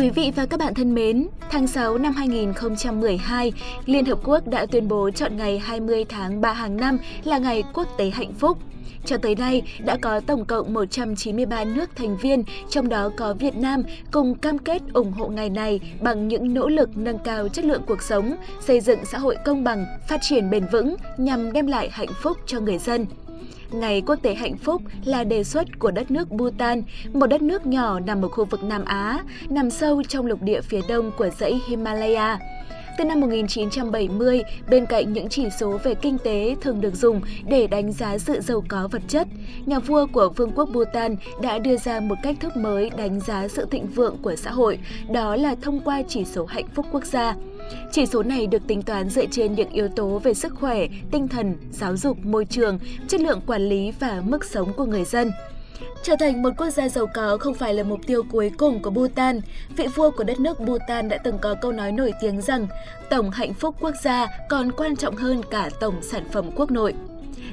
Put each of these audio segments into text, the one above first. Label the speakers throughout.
Speaker 1: Quý vị và các bạn thân mến, tháng 6 năm 2012, Liên Hợp Quốc đã tuyên bố chọn ngày 20 tháng 3 hàng năm là ngày quốc tế hạnh phúc. Cho tới nay, đã có tổng cộng 193 nước thành viên, trong đó có Việt Nam, cùng cam kết ủng hộ ngày này bằng những nỗ lực nâng cao chất lượng cuộc sống, xây dựng xã hội công bằng, phát triển bền vững nhằm đem lại hạnh phúc cho người dân. Ngày Quốc tế Hạnh phúc là đề xuất của đất nước Bhutan, một đất nước nhỏ nằm ở khu vực Nam Á, nằm sâu trong lục địa phía đông của dãy Himalaya. Từ năm 1970, bên cạnh những chỉ số về kinh tế thường được dùng để đánh giá sự giàu có vật chất, nhà vua của Vương quốc Bhutan đã đưa ra một cách thức mới đánh giá sự thịnh vượng của xã hội, đó là thông qua chỉ số hạnh phúc quốc gia. Chỉ số này được tính toán dựa trên những yếu tố về sức khỏe, tinh thần, giáo dục, môi trường, chất lượng quản lý và mức sống của người dân. Trở thành một quốc gia giàu có không phải là mục tiêu cuối cùng của Bhutan. Vị vua của đất nước Bhutan đã từng có câu nói nổi tiếng rằng tổng hạnh phúc quốc gia còn quan trọng hơn cả tổng sản phẩm quốc nội.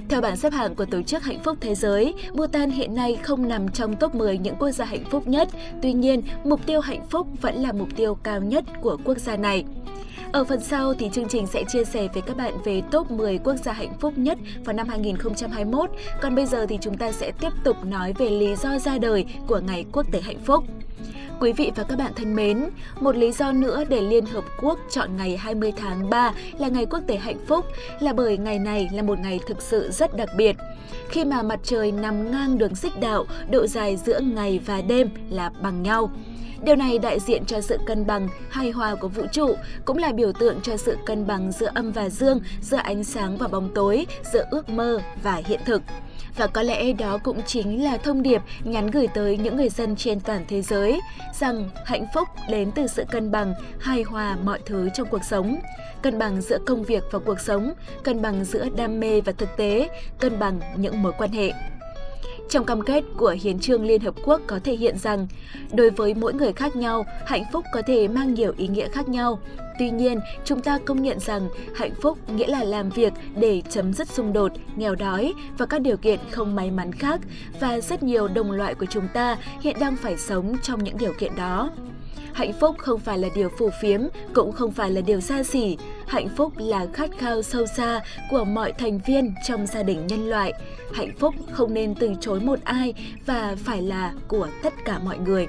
Speaker 1: Theo bảng xếp hạng của Tổ chức Hạnh phúc Thế giới, Bhutan hiện nay không nằm trong top 10 những quốc gia hạnh phúc nhất. Tuy nhiên, mục tiêu hạnh phúc vẫn là mục tiêu cao nhất của quốc gia này. Ở phần sau thì chương trình sẽ chia sẻ với các bạn về top 10 quốc gia hạnh phúc nhất vào năm 2021. Còn bây giờ thì chúng ta sẽ tiếp tục nói về lý do ra đời của Ngày Quốc tế Hạnh phúc. Quý vị và các bạn thân mến, một lý do nữa để Liên Hợp Quốc chọn ngày 20 tháng 3 là ngày quốc tế hạnh phúc là bởi ngày này là một ngày thực sự rất đặc biệt. Khi mà mặt trời nằm ngang đường xích đạo, độ dài giữa ngày và đêm là bằng nhau. Điều này đại diện cho sự cân bằng, hài hòa của vũ trụ, cũng là biểu tượng cho sự cân bằng giữa âm và dương, giữa ánh sáng và bóng tối, giữa ước mơ và hiện thực. Và có lẽ đó cũng chính là thông điệp nhắn gửi tới những người dân trên toàn thế giới rằng hạnh phúc đến từ sự cân bằng, hài hòa mọi thứ trong cuộc sống. Cân bằng giữa công việc và cuộc sống, cân bằng giữa đam mê và thực tế, cân bằng những mối quan hệ. Trong cam kết của Hiến trương Liên Hợp Quốc có thể hiện rằng, đối với mỗi người khác nhau, hạnh phúc có thể mang nhiều ý nghĩa khác nhau. Tuy nhiên, chúng ta công nhận rằng hạnh phúc nghĩa là làm việc để chấm dứt xung đột, nghèo đói và các điều kiện không may mắn khác, và rất nhiều đồng loại của chúng ta hiện đang phải sống trong những điều kiện đó. Hạnh phúc không phải là điều phù phiếm, cũng không phải là điều xa xỉ. Hạnh phúc là khát khao sâu xa của mọi thành viên trong gia đình nhân loại. Hạnh phúc không nên từ chối với một ai và phải là của tất cả mọi người.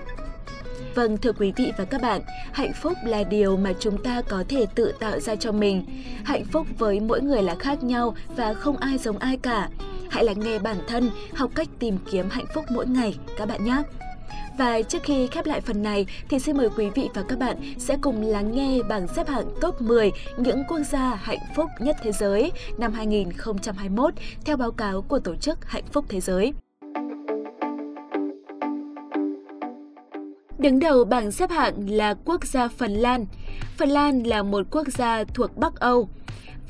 Speaker 1: Vâng, thưa quý vị và các bạn, hạnh phúc là điều mà chúng ta có thể tự tạo ra cho mình. Hạnh phúc với mỗi người là khác nhau và không ai giống ai cả. Hãy lắng nghe bản thân, học cách tìm kiếm hạnh phúc mỗi ngày các bạn nhé. Và trước khi khép lại phần này thì xin mời quý vị và các bạn sẽ cùng lắng nghe bảng xếp hạng top 10 những quốc gia hạnh phúc nhất thế giới năm 2021 theo báo cáo của Tổ chức Hạnh phúc Thế giới. Đứng đầu bảng xếp hạng là quốc gia Phần Lan. Phần Lan là một quốc gia thuộc Bắc Âu.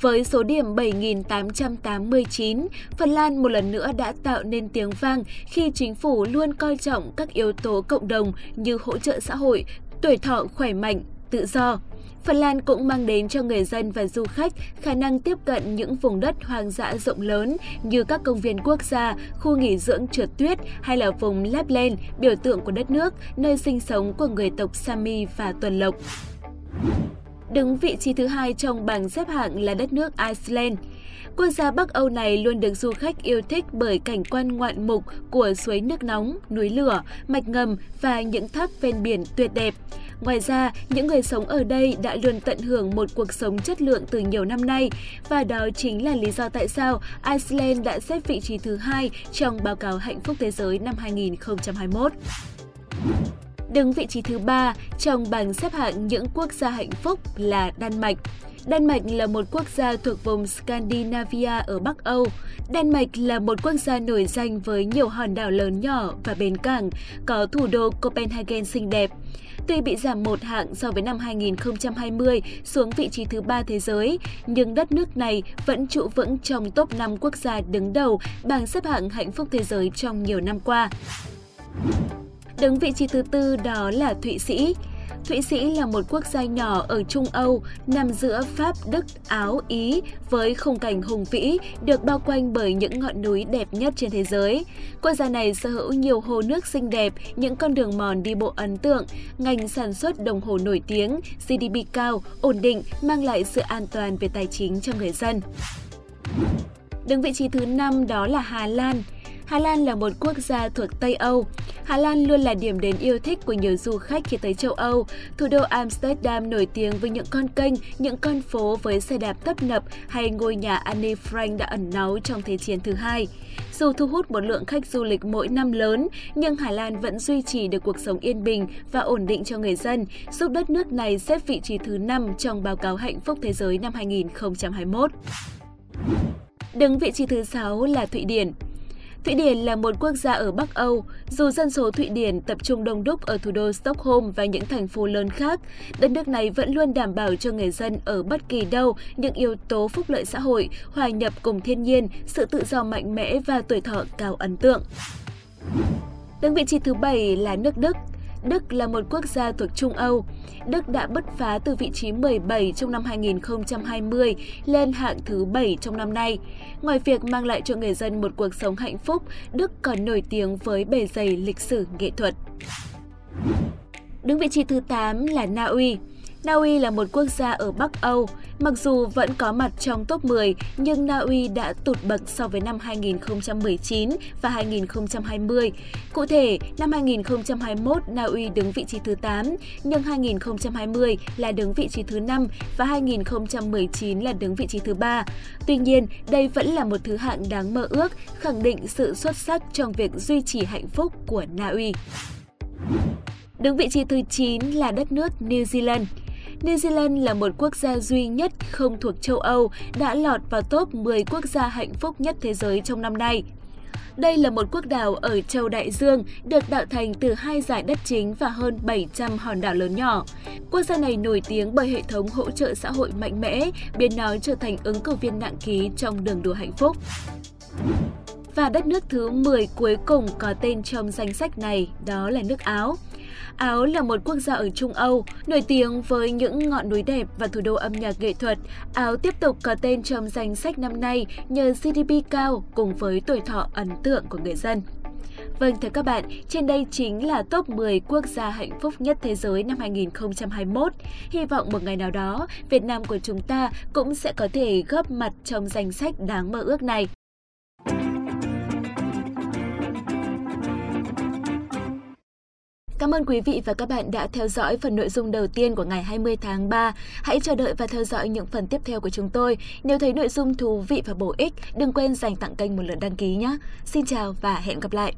Speaker 1: Với số điểm 7.889, Phần Lan một lần nữa đã tạo nên tiếng vang khi chính phủ luôn coi trọng các yếu tố cộng đồng như hỗ trợ xã hội, tuổi thọ khỏe mạnh, tự do. Phần Lan cũng mang đến cho người dân và du khách khả năng tiếp cận những vùng đất hoang dã rộng lớn như các công viên quốc gia, khu nghỉ dưỡng trượt tuyết hay là vùng Lapland, biểu tượng của đất nước, nơi sinh sống của người tộc Sami và Tuần Lộc. Đứng vị trí thứ hai trong bảng xếp hạng là đất nước Iceland. Quốc gia Bắc Âu này luôn được du khách yêu thích bởi cảnh quan ngoạn mục của suối nước nóng, núi lửa, mạch ngầm và những thác ven biển tuyệt đẹp. Ngoài ra, những người sống ở đây đã luôn tận hưởng một cuộc sống chất lượng từ nhiều năm nay và đó chính là lý do tại sao Iceland đã xếp vị trí thứ hai trong báo cáo hạnh phúc thế giới năm 2021. Đứng vị trí thứ ba trong bảng xếp hạng những quốc gia hạnh phúc là Đan Mạch. Đan Mạch là một quốc gia thuộc vùng Scandinavia ở Bắc Âu. Đan Mạch là một quốc gia nổi danh với nhiều hòn đảo lớn nhỏ và bến cảng, có thủ đô Copenhagen xinh đẹp. Tuy bị giảm một hạng so với năm 2020 xuống vị trí thứ ba thế giới, nhưng đất nước này vẫn trụ vững trong top 5 quốc gia đứng đầu bảng xếp hạng hạnh phúc thế giới trong nhiều năm qua. Đứng vị trí thứ tư đó là Thụy Sĩ. Thụy Sĩ là một quốc gia nhỏ ở Trung Âu, nằm giữa Pháp, Đức, Áo, Ý với khung cảnh hùng vĩ, được bao quanh bởi những ngọn núi đẹp nhất trên thế giới. Quốc gia này sở hữu nhiều hồ nước xinh đẹp, những con đường mòn đi bộ ấn tượng, ngành sản xuất đồng hồ nổi tiếng, GDP cao, ổn định, mang lại sự an toàn về tài chính cho người dân. Đứng vị trí thứ 5 đó là Hà Lan. Hà Lan là một quốc gia thuộc Tây Âu. Hà Lan luôn là điểm đến yêu thích của nhiều du khách khi tới châu Âu. Thủ đô Amsterdam nổi tiếng với những con kênh, những con phố với xe đạp tấp nập hay ngôi nhà Anne Frank đã ẩn náu trong Thế chiến thứ hai. Dù thu hút một lượng khách du lịch mỗi năm lớn, nhưng Hà Lan vẫn duy trì được cuộc sống yên bình và ổn định cho người dân, giúp đất nước này xếp vị trí thứ 5 trong báo cáo hạnh phúc thế giới năm 2021. Đứng vị trí thứ 6 là Thụy Điển. Thụy Điển là một quốc gia ở Bắc Âu, dù dân số Thụy Điển tập trung đông đúc ở thủ đô Stockholm và những thành phố lớn khác, đất nước này vẫn luôn đảm bảo cho người dân ở bất kỳ đâu những yếu tố phúc lợi xã hội, hòa nhập cùng thiên nhiên, sự tự do mạnh mẽ và tuổi thọ cao ấn tượng. Đứng vị trí thứ 7 là nước Đức. Đức là một quốc gia thuộc Trung Âu. Đức đã bứt phá từ vị trí 17 trong năm 2020 lên hạng thứ 7 trong năm nay. Ngoài việc mang lại cho người dân một cuộc sống hạnh phúc, Đức còn nổi tiếng với bề dày lịch sử nghệ thuật. Đứng vị trí thứ 8 là Na Uy. Na Uy là một quốc gia ở Bắc Âu. Mặc dù vẫn có mặt trong top 10, nhưng Na Uy đã tụt bậc so với năm 2019 và 2020. Cụ thể, năm 2021 Na Uy đứng vị trí thứ 8, nhưng 2020 là đứng vị trí thứ 5 và 2019 là đứng vị trí thứ 3. Tuy nhiên, đây vẫn là một thứ hạng đáng mơ ước, khẳng định sự xuất sắc trong việc duy trì hạnh phúc của Na Uy. Đứng vị trí thứ 9 là đất nước New Zealand. New Zealand là một quốc gia duy nhất không thuộc châu Âu đã lọt vào top 10 quốc gia hạnh phúc nhất thế giới trong năm nay. Đây là một quốc đảo ở châu Đại Dương, được tạo thành từ hai giải đất chính và hơn 700 hòn đảo lớn nhỏ. Quốc gia này nổi tiếng bởi hệ thống hỗ trợ xã hội mạnh mẽ, biến nó trở thành ứng cử viên nặng ký trong đường đua hạnh phúc. Và đất nước thứ 10 cuối cùng có tên trong danh sách này đó là nước Áo. Áo là một quốc gia ở Trung Âu, nổi tiếng với những ngọn núi đẹp và thủ đô âm nhạc nghệ thuật. Áo tiếp tục có tên trong danh sách năm nay nhờ GDP cao cùng với tuổi thọ ấn tượng của người dân. Vâng thưa các bạn, trên đây chính là top 10 quốc gia hạnh phúc nhất thế giới năm 2021. Hy vọng một ngày nào đó, Việt Nam của chúng ta cũng sẽ có thể góp mặt trong danh sách đáng mơ ước này. Cảm ơn quý vị và các bạn đã theo dõi phần nội dung đầu tiên của ngày 20 tháng 3. Hãy chờ đợi và theo dõi những phần tiếp theo của chúng tôi. Nếu thấy nội dung thú vị và bổ ích, đừng quên dành tặng kênh một lượt đăng ký nhé. Xin chào và hẹn gặp lại!